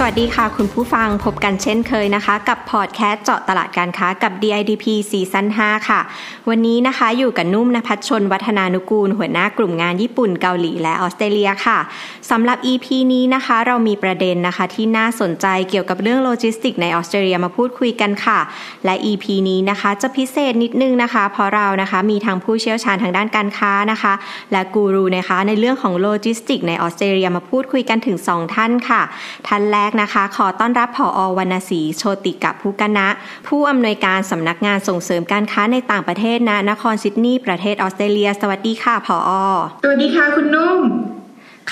สวัสดีค่ะ คุณผู้ฟังพบกันเช่นเคยนะคะ กับพอดแคสต์เจาะตลาดการค้ากับ DIDP ซีซั่น5ค่ะ วันนี้นะคะอยู่กับนุ่มนภัชชนวัฒนานุกูล หัวหน้ากลุ่มงานญี่ปุ่นเกาหลีและออสเตรเลียค่ะสำหรับ EP นี้นะคะ เรามีประเด็นนะคะที่น่าสนใจเกี่ยวกับเรื่องโลจิสติกในออสเตรเลียมาพูดคุยกันค่ะ และ EP นี้นะคะจะพิเศษนิดนึงนะคะ เพราะเรานะคะมีทางผู้เชี่ยวชาญทางด้านการค้านะคะ และกูรูนะคะในเรื่องของโลจิสติกในออสเตรเลียมาพูดคุยกันถึง 2 ท่านค่ะท่านแรกนะคะ ขอต้อนรับผออวรรณศรีโชติกับผู้กนะ ผู้อำนวยการสำนักงานส่งเสริมการค้าในต่างประเทศณนครซิดนีย์ประเทศออสเตรเลีย สวัสดีค่ะผออสวัสดีค่ะคุณนุ่ม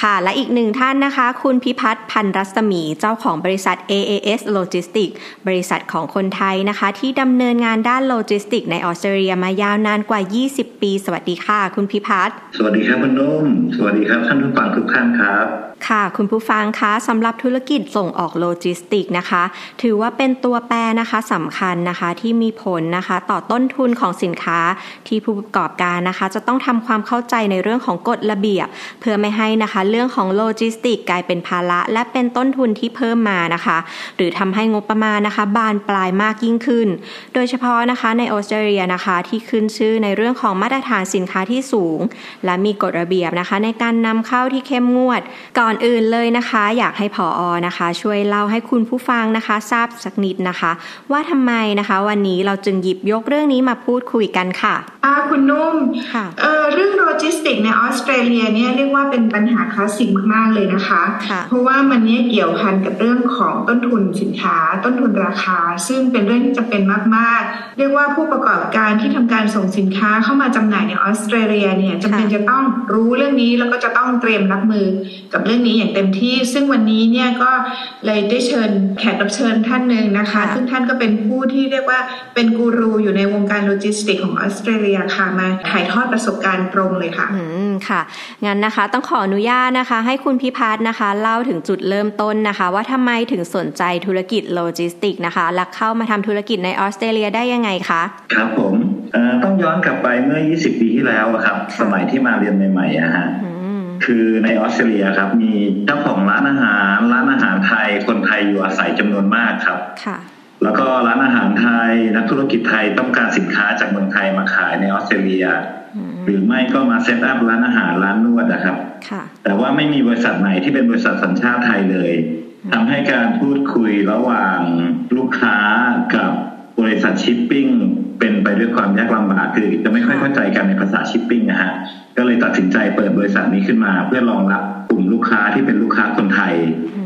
ค่ะและอีกหนึ่งท่านนะคะ คุณพิพัฒน์พันรัศมีเจ้าของบริษัท AAS Logistics บริษัทของคนไทยนะคะ ที่ดำเนินงานด้านโลจิสติกในออสเตรเลียมายาวนานกว่า 20 ปี สวัสดีค่ะ คุณพิพัฒน์สวัสดีครับคุณนุ่ม สวัสดีครับท่านผู้ฟังทุกท่านครับค่ะ คุณผู้ฟังคะสำหรับธุรกิจส่งออกโลจิสติกนะคะ ถือว่าเป็นตัวแปรนะคะสำคัญนะคะที่มีผลนะคะ ต่อต้นทุนของสินค้าที่ผู้ประกอบการนะคะ จะต้องทำความเข้าใจในเรื่องของกฎระเบียบ เพื่อไม่ให้นะคะ เรื่องของโลจิสติกกลายเป็นภาระ และเป็นต้นทุนที่เพิ่มมานะคะ หรือทำให้งบประมาณนะคะ บานปลายมากยิ่งขึ้น โดยเฉพาะนะคะในออสเตรเลียนะคะที่ขึ้นชื่อในเรื่องของมาตรฐานสินค้าที่สูง และมีกฎระเบียบนะคะ ในการนำเข้าที่เข้มงวดก่อ่อนอื่นเลยนะคะ อยากให้ผออนะคะ ช่วยเล่าให้คุณผู้ฟังนะคะ ทราบสักนิดนะคะ ว่าทำไมนะคะ วันนี้เราจึงหยิบยกเรื่องนี้มาพูดคุยกันค่ะ คุณนุ่มค่ะเออเรื่องโลจิสติกในออสเตรเลียเนี่ยเรียกว่าเป็นปัญหาคลาสสิกมากๆเลยนะคะ เพราะว่ามันเนี่ยเกี่ยวพันกับเรื่องของต้นทุนสินค้า ต้นทุนราคา ซึ่งเป็นเรื่องที่จะเป็นมากๆ เรียกว่าผู้ประกอบการที่ทำการส่งสินค้าเข้ามาจำหน่ายในออสเตรเลียเนี่ยจำเป็นจะต้องรู้เรื่องนี้แล้วก็จะต้องเตรียมรับมือกับเรื่องนี้อย่างเต็มที่ ซึ่งวันนี้เนี่ยก็เลยได้เชิญแขกรับเชิญท่านหนึ่งนะคะ ซึ่งท่านก็เป็นผู้ที่เรียกว่าเป็นกูรูอยู่ในวงการโลจิสติกของออสเตรเลียค่ะมาถ่ายทอดประสบการณ์ตรงเลยค่ะอืมค่ะงั้นนะคะ ต้องขออนุญาตนะคะ ให้คุณพิพัฒน์นะคะ เล่าถึงจุดเริ่มต้นนะคะ ว่าทำไมถึงสนใจธุรกิจโลจิสติกนะคะและเข้ามาทำธุรกิจในออสเตรเลียได้ยังไงคะครับผมต้องย้อนกลับไปเมื่อ 20 ปีที่แล้วครับ สมัยที่มาเรียนใหม่ๆอะฮะคือในออสเตรเลียครับ มีเจ้าของร้านอาหาร ร้านอาหารไทยคนไทยอยู่อาศัยจำนวนมากครับค่ะ แล้วก็ร้านอาหารไทยนักธุรกิจไทยต้องการสินค้าจากเมืองไทยมาขายในออสเตรเลีย หรือไม่ก็มาเซตอัพร้านอาหารร้านนวดนะครับแต่ว่าไม่มีบริษัทไหนที่เป็นบริษัทสัญชาติไทยเลยทำให้การพูดคุยระหว่างลูกค้ากับบริษัทชิปปิ้งเป็นไปด้วยความยากลำบากคือจะไม่ค่อยเข้าใจกันในภาษาชิปปิ้งนะฮะก็เลยตัดสินใจเปิดบริษัทนี้ขึ้นมา เพื่อรองรับกลุ่มลูกค้าที่เป็นลูกค้าคนไทย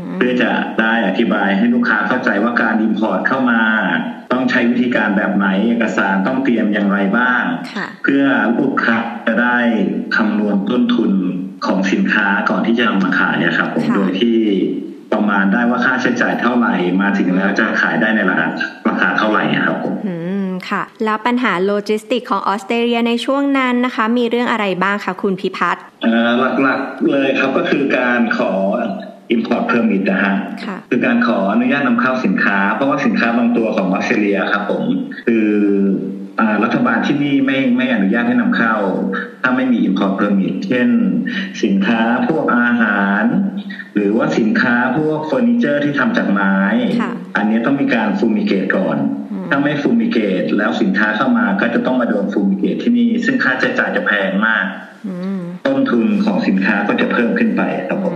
เพื่อจะได้อธิบายให้ลูกค้าเข้าใจว่าการอินพอร์ตเข้ามา ต้องใช้วิธีการแบบไหนเอกสารต้องเตรียมอย่างไรบ้าง เพื่อลูกค้าจะได้คำนวณต้นทุนของสินค้าก่อนที่จะนำมาขายนะครับผมโดยที่ประมาณได้ว่าค่าใช้จ่ายเท่าไหร่มาถึงแล้วจะขายได้ในราคาราคาเท่าไหร่ครับผมค่ะแล้วปัญหาโลจิสติกของออสเตรเลียในช่วงนั้นนะคะ มีเรื่องอะไรบ้างคะคุณพิพัฒน์หลักๆเลยครับก็คือการขอ import permit นะฮะคือการขออนุญาตนำเข้าสินค้า เพราะว่าสินค้าบางตัวของออสเตรเลียครับผม คือรัฐบาลที่นี่ไม่ไม่อนุญาตให้นำเข้า ถ้าไม่มี import permit เช่น สินค้าพวกอาหาร หรือว่าสินค้าพวกเฟอร์นิเจอร์ที่ทำจากไม้ อันนี้ต้องมีการ fumigate ก่อนถ้าไม่ fumigate แล้วสินค้าเข้ามาก็จะต้องมาโดน fumigate ที่นี่ ซึ่งค่าใช้จ่ายจะแพงมาก ต้นทุนของสินค้าก็จะเพิ่มขึ้นไปครับผม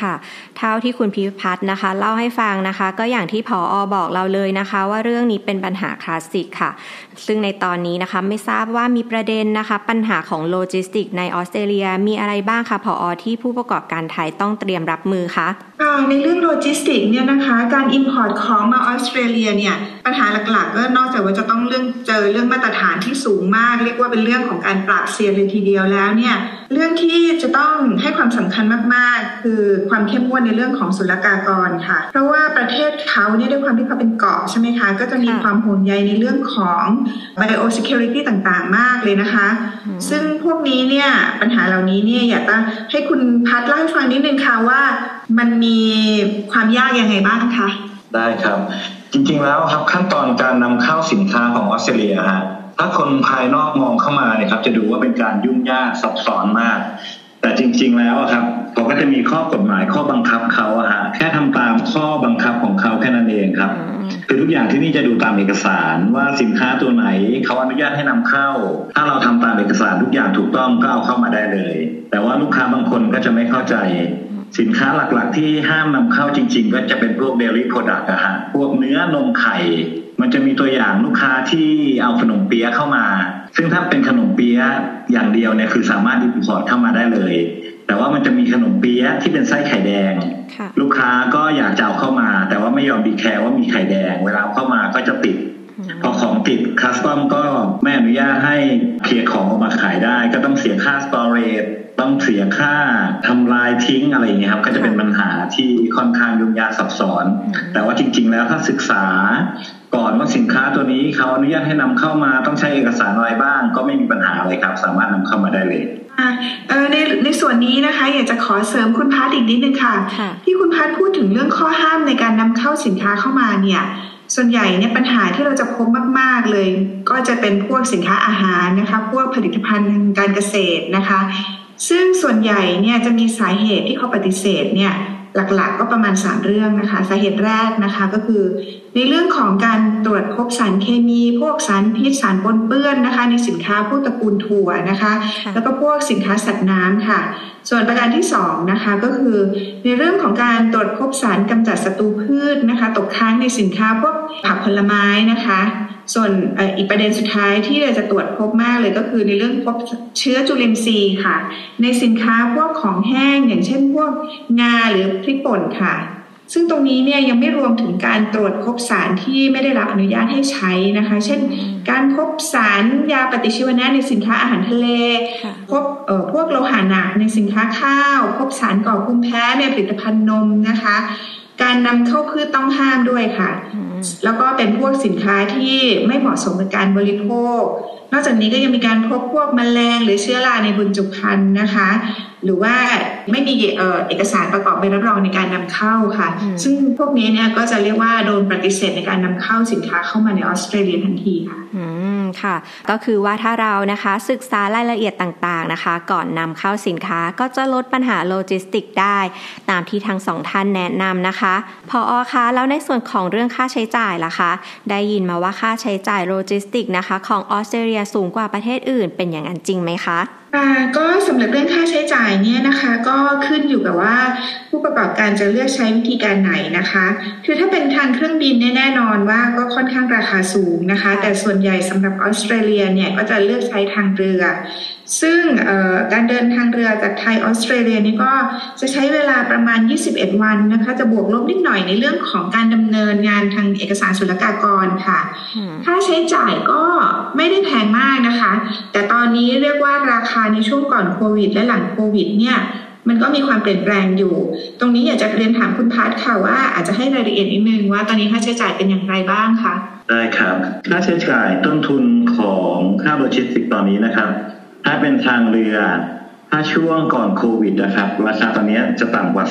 ค่ะ เท่าที่คุณพิพัฒน์นะคะ เล่าให้ฟังนะคะ ก็อย่างที่ผอ. บอกเราเลยนะคะ ว่าเรื่องนี้เป็นปัญหาคลาสสิกค่ะ ซึ่งในตอนนี้นะคะไม่ทราบว่ามีประเด็นนะคะ ปัญหาของโลจิสติกในออสเตรเลียมีอะไรบ้างคะผอ. ที่ผู้ประกอบการไทยต้องเตรียมรับมือคะในเรื่องโลจิสติกเนี่ยนะคะ การ import ของมาออสเตรเลียเนี่ยปัญหาหลักๆ ก็นอกจากว่าจะต้องเรื่องเจอเรื่องมาตรฐานที่สูงมาก เรียกว่าเป็นเรื่องของการปราบเซียนเลยทีเดียวแล้วเนี่ย เรื่องที่จะต้องให้ความสำคัญมาก ๆ คือความเข้มงวดในเรื่องของศุลกากรค่ะ เพราะว่าประเทศเขาเนี่ยด้วยความที่เขาเป็นเกาะใช่ไหมคะ ก็จะมีความห่วงใยในเรื่องของ biosecurity ต่างๆ มากเลยนะคะ ซึ่งพวกนี้เนี่ยปัญหาเหล่านี้เนี่ยอยากจะให้คุณพัดเล่าให้ฟังนิดนึงค่ะว่ามันมีความยากยังไงบ้างคะ ได้ครับ จริงๆแล้วครับขั้นตอนการนำเข้าสินค้าของออสเตรเลียฮะ ถ้าคนภายนอกมองเข้ามาเนี่ยครับ จะดูว่าเป็นการยุ่งยากซับซ้อนมาก แต่จริง ๆ แล้วครับเขาก็จะมีข้อกฎหมายข้อบังคับเขาอะฮะแค่ทำตามข้อบังคับของเขาแค่นั้นเองครับ คือทุกอย่างที่นี่จะดูตามเอกสารว่าสินค้าตัวไหนเขาอนุญาตให้นำเข้า ถ้าเราทำตามเอกสารทุกอย่างถูกต้องก็เอาเข้ามาได้เลย แต่ว่าลูกค้าบางคนก็จะไม่เข้าใจสินค้าหลักๆ ที่ห้ามนำเข้าจริง ๆ ก็จะเป็นพวก dairy product อะฮะ พวกเนื้อนมไข่ มันจะมีตัวอย่างลูกค้าที่เอาขนมเปี๊ยะเข้ามา ซึ่งถ้าเป็นขนมเปี๊ยะอย่างเดียวเนี่ยคือสามารถ import เข้ามาได้เลย แต่ว่ามันจะมีขนมเปี๊ยะที่เป็นไส้ไข่แดง ลูกค้าก็อยากจะเอาเข้ามา แต่ว่าไม่ยอม declare ว่ามีไข่แดง เวลาเข้ามาก็จะติดพอของติดคัสตอมก็ไม่อนุญาตให้เคลียร์ของออกมาขายได้ ก็ต้องเสียค่าสตอเรจต้องเสียค่าทำลายทิ้งอะไรอย่างเงี้ยครับ ก็จะเป็นปัญหาที่ค่อนข้างยุ่งยากซับซ้อน แต่ว่าจริง ๆ แล้วถ้าศึกษา ก่อนว่าสินค้าตัวนี้เขาอนุญาตให้นำเข้ามาต้องใช้เอกสารอะไรบ้าง ก็ไม่มีปัญหาอะไรครับ สามารถนำเข้ามาได้เลยในในส่วนนี้นะคะ อยากจะขอเสริมคุณพัฒอีกนิดนึงค่ะ ที่คุณพัฒพูดถึงเรื่องข้อห้ามในการนำเข้าสินค้าเข้ามาเนี่ยส่วนใหญ่เนี่ยปัญหาที่เราจะพบมาก ๆเลย ก็จะเป็นพวกสินค้าอาหารนะคะ พวกผลิตภัณฑ์การเกษตรนะคะ ซึ่งส่วนใหญ่เนี่ยจะมีสาเหตุที่เขาปฏิเสธเนี่ย หลักๆ ก็ประมาณ 3 เรื่องนะคะสาเหตุแรกนะคะก็คือ ในเรื่องของการตรวจพบสารเคมี พวกสารพิษสารปนเปื้อนนะคะ ในสินค้าพวกตระกูลถั่วนะคะ แล้วก็พวกสินค้าสัตว์น้ำค่ะ ส่วนประการที่2นะคะก็คือ ในเรื่องของการตรวจพบสารกำจัดศัตรูพืชนะคะ ตกค้างในสินค้าพวกผักผลไม้นะคะ ส่วนอีกประเด็นสุดท้ายที่เราจะตรวจพบมากเลยก็คือในเรื่องพบเชื้อจุลินทรีย์ค่ะ ในสินค้าพวกของแห้งอย่างเช่นพวกงาหรือพริกป่นค่ะ ซึ่งตรงนี้เนี่ยยังไม่รวมถึงการตรวจพบสารที่ไม่ได้รับอนุญาตให้ใช้นะคะ เช่น การพบสารยาปฏิชีวนะในสินค้าอาหารทะเล พบเอ่อพวกโลหะหนักในสินค้าข้าว พบสารก่อภูมิแพ้ในผลิตภัณฑ์นมนะคะการนำเข้าพืชต้องห้ามด้วยค่ะ แล้วก็เป็นพวกสินค้าที่ไม่เหมาะสมกับการบริโภค นอกจากนี้ก็ยังมีการพบพวกมแมลงหรือเชื้อราในบรรจุภัณฑ์นะคะ หรือว่าไม่มีเอกสารประกอบใบรับรองในการนำเข้าค่ะ ซึ่งพวกนี้เนี่ยก็จะเรียกว่าโดนปฏิเสธในการนำเข้าสินค้าเข้ามาในออสเตรเลียทันทีค่ะค่ะ ก็คือว่าถ้าเรานะคะศึกษารายละเอียดต่างๆนะคะ ก่อนนำเข้าสินค้าก็จะลดปัญหาโลจิสติกได้ ตามที่ทั้งสองท่านแนะนำนะคะ ผอ. คะแล้วในส่วนของเรื่องค่าใช้จ่ายล่ะคะ ได้ยินมาว่าค่าใช้จ่ายโลจิสติกนะคะ ของออสเตรเลียสูงกว่าประเทศอื่น เป็นอย่างนั้นจริงไหมคะ ก็สำหรับเรื่องค่าใช้จ่ายเนี่ยนะคะ ก็ขึ้นอยู่กับว่าผู้ประกอบการจะเลือกใช้วิธีการไหนนะคะ คือถ้าเป็นทางเครื่องบินแน่นอนว่าก็ค่อนข้างราคาสูงนะคะ แต่ส่วนใหญ่สำหรับออสเตรเลียเนี่ยก็จะเลือกใช้ทางเรือ ซึ่งการเดินทางเรือจากไทยออสเตรเลียนี่ก็จะใช้เวลาประมาณ 21 วันนะคะ จะบวกลบนิดหน่อยในเรื่องของการดำเนินงานทางเอกสารศุลกากรค่ะ ค่าใช้จ่ายก็ไม่ได้แพงมากนะคะ แต่ตอนนี้เรียกว่าราคาในช่วงก่อนโควิด และหลังโควิดเนี่ยมันก็มีความเปลี่ยนแปลงอยู่ ตรงนี้อยากจะเรียนถามคุณพัทค่ะว่าอาจจะให้รายละเอียดนิดนึงว่าตอนนี้ค่าใช้จ่ายเป็นอย่างไรบ้างคะได้ครับ ค่าใช้จ่ายต้นทุนของค่าโลจิสติกตอนนี้นะครับ ถ้าเป็นทางเรือ ถ้าช่วงก่อนโควิดนะครับราคาตอนนี้จะต่ำกว่า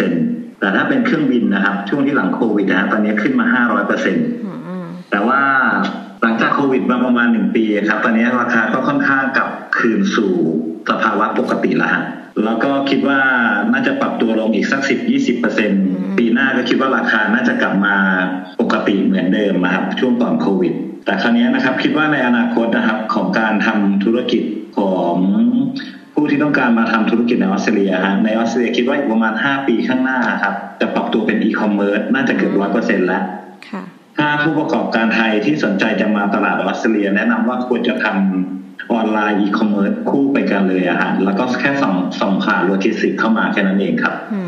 30%แต่ถ้าเป็นเครื่องบินนะครับ ช่วงที่หลังโควิดนะตอนนี้ขึ้นมา 500%แต่ว่าหลังจากโควิดมาประมาณหนึ่งปีครับ ตอนนี้ราคาก็ค่อนข้างกลับคืนสู่สภาวะปกติแล้วฮะแล้วก็คิดว่าน่าจะปรับตัวลงอีกสักสิบยี่สิบเปอร์เซ็นต์ปีหน้าก็คิดว่าราคาน่าจะกลับมาปกติเหมือนเดิมนะครับช่วงก่อนโควิด แต่คราวนี้นะครับคิดว่าในอนาคตนะครับของการทำธุรกิจของผู้ที่ต้องการมาทำธุรกิจในออสเตรเลียฮะในออสเตรเลียคิดว่าประมาณห้าปีข้างหน้าครับจะปรับตัวเป็นอีคอมเมิร์ซน่าจะเกือบร้อยเปอร์เซ็นต์แล้วถ้าผู้ประกอบการไทยที่สนใจจะมาตลาดออสเตรเลีย แนะนำว่าควรจะทำออนไลน์อีคอมเมิร์ซคู่ไปกันเลยอะฮะแล้วก็แค่ส่งส่งขาโลจิสติกเข้ามาแค่นั้นเองครับ อืม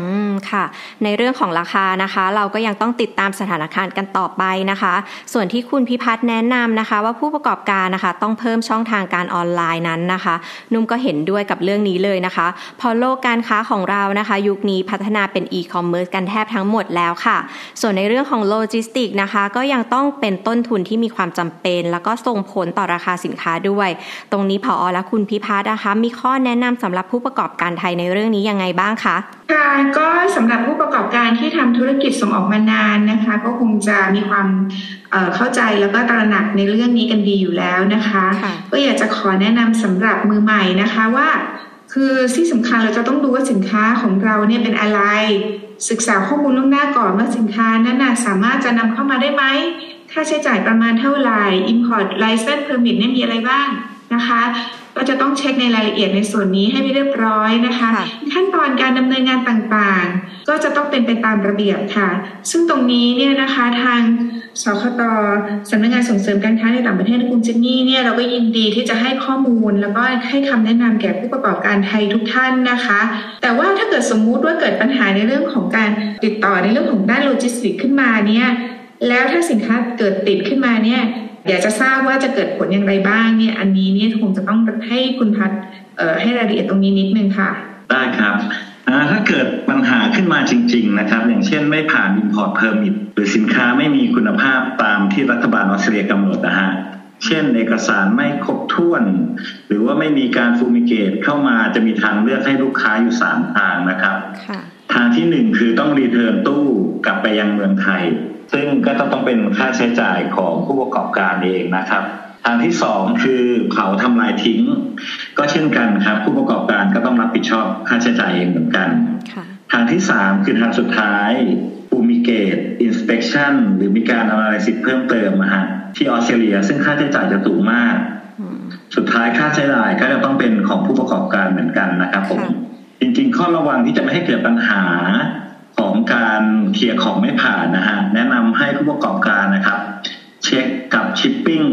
ค่ะ ในเรื่องของราคานะคะ เราก็ยังต้องติดตามสถานการณ์กันต่อไปนะคะ ส่วนที่คุณพิพัฒน์แนะนำนะคะ ว่าผู้ประกอบการนะคะ ต้องเพิ่มช่องทางการออนไลน์นั้นนะคะ นุ่มก็เห็นด้วยกับเรื่องนี้เลยนะคะ เพราะโลกการค้าของเรานะคะ ยุคนี้พัฒนาเป็นอีคอมเมิร์ซกันแทบทั้งหมดแล้วค่ะ ส่วนในเรื่องของโลจิสติกนะคะ ก็ยังต้องเป็นต้นทุนที่มีความจำเป็น แล้วก็ส่งผลต่อราคาสินค้าด้วย ตรงนี้พออและคุณพิพัฒน์นะคะ มีข้อแนะนำสำหรับผู้ประกอบการไทยในเรื่องนี้ยังไงบ้างคะ ค่ะก็สำหรับผู้ประกอบการที่ทำธุรกิจส่งออกมานานนะคะ ก็คงจะมีความเข้าใจแล้วก็ตระหนักในเรื่องนี้กันดีอยู่แล้วนะคะ ก็อยากจะขอแนะนำสำหรับมือใหม่นะคะว่า คือที่สำคัญเราจะต้องดูว่าสินค้าของเราเนี่ยเป็นอะไร ศึกษาข้อมูลล่วงหน้าก่อนว่าสินค้านั้นนะสามารถจะนำเข้ามาได้ไหมค่าใช้จ่ายประมาณเท่าไหร่ Import License Permit เนี่ยมีอะไรบ้างนะคะ ก็จะต้องเช็คในรายละเอียดในส่วนนี้ให้เรียบร้อยนะคะ ขั้นตอนการดำเนินงานต่างๆ ก็จะต้องเป็นไปตามระเบียบค่ะ ซึ่งตรงนี้เนี่ยนะคะทางสคตสำนักงานส่งเสริมการค้าในต่างประเทศคุณเจนนี่เนี่ยเราก็ยินดีที่จะให้ข้อมูล แล้วก็ให้คำแนะนำแก่ผู้ประกอบการไทยทุกท่านนะคะ แต่ว่าถ้าเกิดสมมุติว่าเกิดปัญหาในเรื่องของการติดต่อในเรื่องของด้านโลจิสติกขึ้นมาเนี่ยแล้วถ้าสินค้าเกิดติดขึ้นมาเนี่ย อยากจะทราบว่าจะเกิดผลอย่างไรบ้างเนี่ยอันนี้เนี่ยคงจะต้องให้คุณพัฒให้รายละเอียดตรงนี้นิดนึงค่ะ ได้ครับถ้าเกิดปัญหาขึ้นมาจริง ๆ นะครับ อย่างเช่นไม่ผ่าน import permit หรือสินค้าไม่มีคุณภาพตามที่รัฐบาลออสเตรเลียกำหนดนะฮะเช่น เอกสารไม่ครบถ้วน หรือว่าไม่มีการ fumigate เข้ามาจะมีทางเลือกให้ลูกค้าอยู่สามทางนะครับทางที่หนึ่งคือต้อง return ตู้กลับไปยังเมืองไทย ซึ่งก็ต้องเป็นค่าใช้จ่ายของผู้ประกอบการเองนะครับทางที่สองคือเผาทำลายทิ้ง ก็เช่นกันครับ ผู้ประกอบการก็ต้องรับผิดชอบค่าใช้จ่ายเองเหมือนกันทางที่สามคือทางสุดท้าย fumigate inspection หรือมีการ analysis เพิ่มเติมนะฮะที่ออสเตรเลีย ซึ่งค่าใช้จ่ายจะสูงมาก สุดท้ายค่าใช้จ่ายก็จะต้องเป็นของผู้ประกอบการเหมือนกันนะครับผมจริงๆ ข้อระวังที่จะไม่ให้เกิดปัญหาของ การเคลียร์ของไม่ผ่านนะฮะแนะนำให้ผู้ประกอบการนะครับ เช็คกับชิปปิ้ง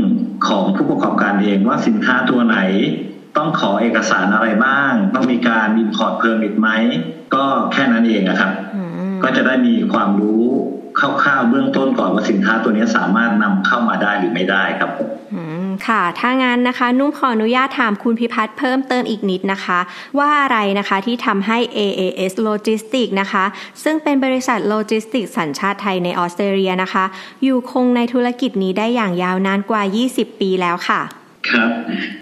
ของผู้ประกอบการเองว่าสินค้าตัวไหน ต้องขอเอกสารอะไรบ้าง ต้องมีการ import เพิ่มอีกไหมก็แค่นั้นเองนะครับ ก็จะได้มีความรู้คร่าวๆเบื้องต้นก่อนว่าสินค้าตัวนี้สามารถนำเข้ามาได้หรือไม่ได้ครับผม ค่ะ ถ้างั้นนะคะ นุ่มขออนุญาตถามคุณพิพัฒน์เพิ่มเติมอีกนิดนะคะ ว่าอะไรนะคะที่ทำให้ AAS Logistics นะคะ ซึ่งเป็นบริษัทโลจิสติกสัญชาติไทยในออสเตรเลียนะคะ อยู่คงในธุรกิจนี้ได้อย่างยาวนานกว่า 20 ปีแล้วค่ะ ครับ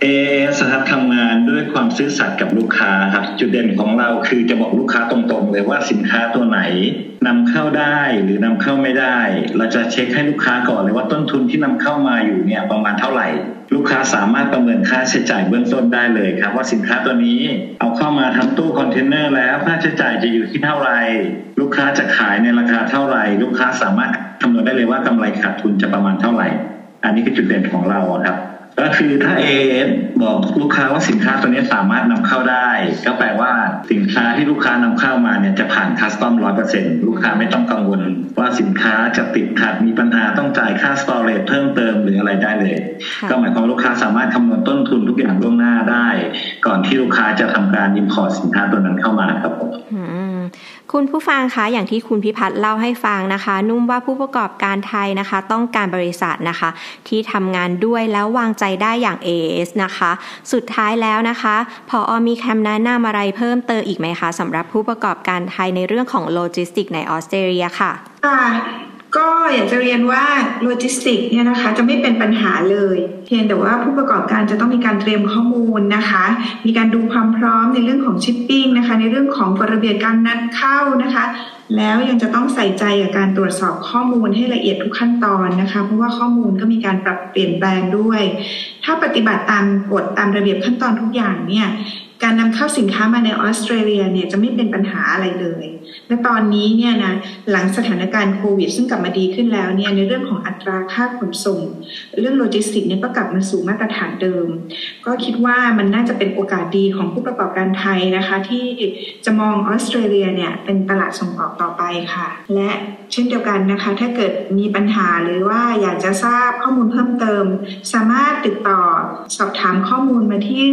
AAS ครับทำงานด้วยความซื่อสัตย์กับลูกค้าครับจุดเด่นของเราคือจะบอกลูกค้าตรงๆ เลยว่าสินค้าตัวไหนนำเข้าได้หรือนำเข้าไม่ได้ เราจะเช็คให้ลูกค้าก่อนเลยว่าต้นทุนที่นำเข้ามาอยู่เนี่ยประมาณเท่าไหร่ ลูกค้าสามารถประเมินค่าใช้จ่ายเบื้องต้นได้เลยครับ ว่าสินค้าตัวนี้เอาเข้ามาทำตู้คอนเทนเนอร์แล้วค่าใช้จ่ายจะอยู่ที่เท่าไหร่ลูกค้าจะขายในราคาเท่าไหร่ ลูกค้าสามารถคำนวณได้เลยว่ากำไรขาดทุนจะประมาณเท่าไหร่ อันนี้คือจุดเด่นของเราครับ ก็คือถ้าเอบอกลูกค้าว่าสินค้าตัวนี้สามารถนำเข้าได้ ก็แปลว่าสินค้าที่ลูกค้านำเข้ามาเนี่ยจะผ่าน custom ร้อยเปอร์เซ็นต์ลูกค้าไม่ต้องกังวล ว่าสินค้าจะติดขัดมีปัญหาต้องจ่ายค่า storage เพิ่มเติมหรืออะไรได้เลย ก็หมายความลูกค้าสามารถคำนวณต้นทุนทุกอย่างล่วงหน้าได้ ก่อนที่ลูกค้าจะทำการ import สินค้าตัวนั้นเข้ามาครับผม คุณผู้ฟังคะอย่างที่คุณพิพัฒน์เล่าให้ฟังนะคะ นุ่มว่าผู้ประกอบการไทยนะคะ ต้องการบริษัทนะคะ ที่ทำงานด้วยแล้ววางใจได้อย่าง AAS นะคะ สุดท้ายแล้วนะคะพออมีคำแนะนำอะไรเพิ่มเติมอีกไหมคะสำหรับผู้ประกอบการไทยในเรื่องของโลจิสติกในออสเตรเลียค่ะค่ะ ก็อยากจะเรียนว่าโลจิสติกเนี่ยนะคะจะไม่เป็นปัญหาเลย เพียงแต่ว่าผู้ประกอบการจะต้องมีการเตรียมข้อมูลนะคะ มีการดูความพร้อมในเรื่องของชิปปิ้งนะคะ ในเรื่องของกฎระเบียบการนำเข้านะคะ แล้วยังจะต้องใส่ใจกับการตรวจสอบข้อมูลให้ละเอียดทุกขั้นตอนนะคะ เพราะว่าข้อมูลก็มีการปรับเปลี่ยนแปลงด้วย ถ้าปฏิบัติตามกฎตามระเบียบขั้นตอนทุกอย่างเนี่ย การนำเข้าสินค้ามาในออสเตรเลียเนี่ยจะไม่เป็นปัญหาอะไรเลย และตอนนี้เนี่ยนะหลังสถานการณ์โควิด ซึ่งกลับมาดีขึ้นแล้วเนี่ยในเรื่องของอัตราค่าขนส่ง เรื่องโลจิสติกเนี่ยก็กลับมาสู่มาตรฐานเดิม ก็คิดว่ามันน่าจะเป็นโอกาสดีของผู้ประกอบการไทยนะคะ ที่จะมองออสเตรเลียเนี่ยเป็นตลาดส่งออกต่อไปค่ะ และเช่นเดียวกันนะคะ ถ้าเกิดมีปัญหาหรือว่าอยากจะทราบข้อมูลเพิ่มเติม สามารถติดต่อสอบถามข้อมูลมาที่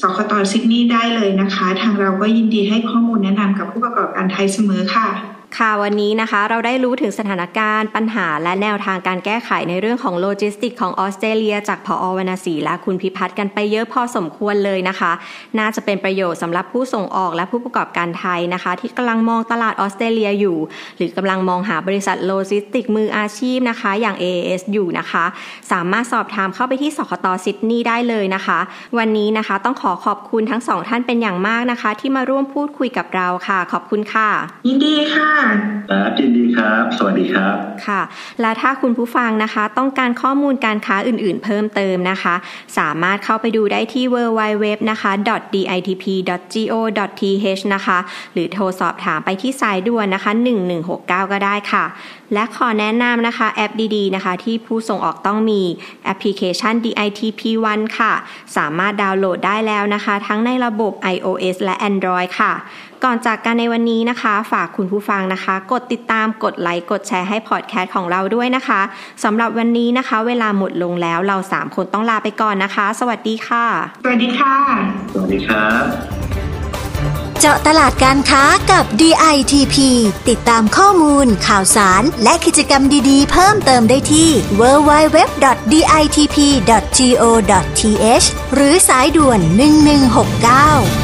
สคต. ซิดนีย์ได้เลยนะคะ ทางเราก็ยินดีให้ข้อมูลแนะนำกับผู้ประกอบการไทยเสมอค่ะ ค่ะวันนี้นะคะเราได้รู้ถึงสถานการณ์ปัญหาและแนวทางการแก้ไขในเรื่องของโลจิสติกของออสเตรเลีย จากพออวนาสีและคุณพิพัฒน์กันไปเยอะพอสมควรเลยนะคะ น่าจะเป็นประโยชน์สำหรับผู้ส่งออกและผู้ประกอบการไทยนะคะ ที่กำลังมองตลาดออสเตรเลียอยู่ หรือกำลังมองหาบริษัทโลจิสติกมืออาชีพนะคะ อย่าง AAS อยู่นะคะ สามารถสอบถามเข้าไปที่สคตซิดนีย์ได้เลยนะคะ วันนี้นะคะต้องขอขอบคุณทั้งสองท่านเป็นอย่างมากนะคะ ที่มาร่วมพูดคุยกับเราค่ะ ขอบคุณค่ะ ยินดีค่ะยินดีครับ สวัสดีครับ ค่ะ และถ้าคุณผู้ฟังนะคะ ต้องการข้อมูลการค้าอื่นๆ เพิ่มเติมนะคะ สามารถเข้าไปดูได้ที่ www นะคะ .ditp.go.th นะคะ หรือโทรสอบถามไปที่สายด่วนนะคะ 1169 ก็ได้ค่ะ และขอแนะนำนะคะแอปดีๆ นะคะ ที่ผู้ส่งออกต้องมีแอปพลิเคชัน DITP One ค่ะ สามารถดาวน์โหลดได้แล้วนะคะ ทั้งในระบบ iOS และ Android ค่ะ ก่อนจากกันในวันนี้นะคะ ฝากคุณผู้ฟังนะคะ กดติดตามกดไลค์กดแชร์ให้พอดแคสต์ของเราด้วยนะคะสำหรับวันนี้นะคะ เวลาหมดลงแล้วเราสามคนต้องลาไปก่อนนะคะ สวัสดีค่ะ สวัสดีค่ะ สวัสดีครับเจาะตลาดการค้ากับ DITP ติดตามข้อมูล ข่าวสาร และกิจกรรมดีๆ เพิ่มเติมได้ที่ www.ditp.go.th หรือสายด่วน 1169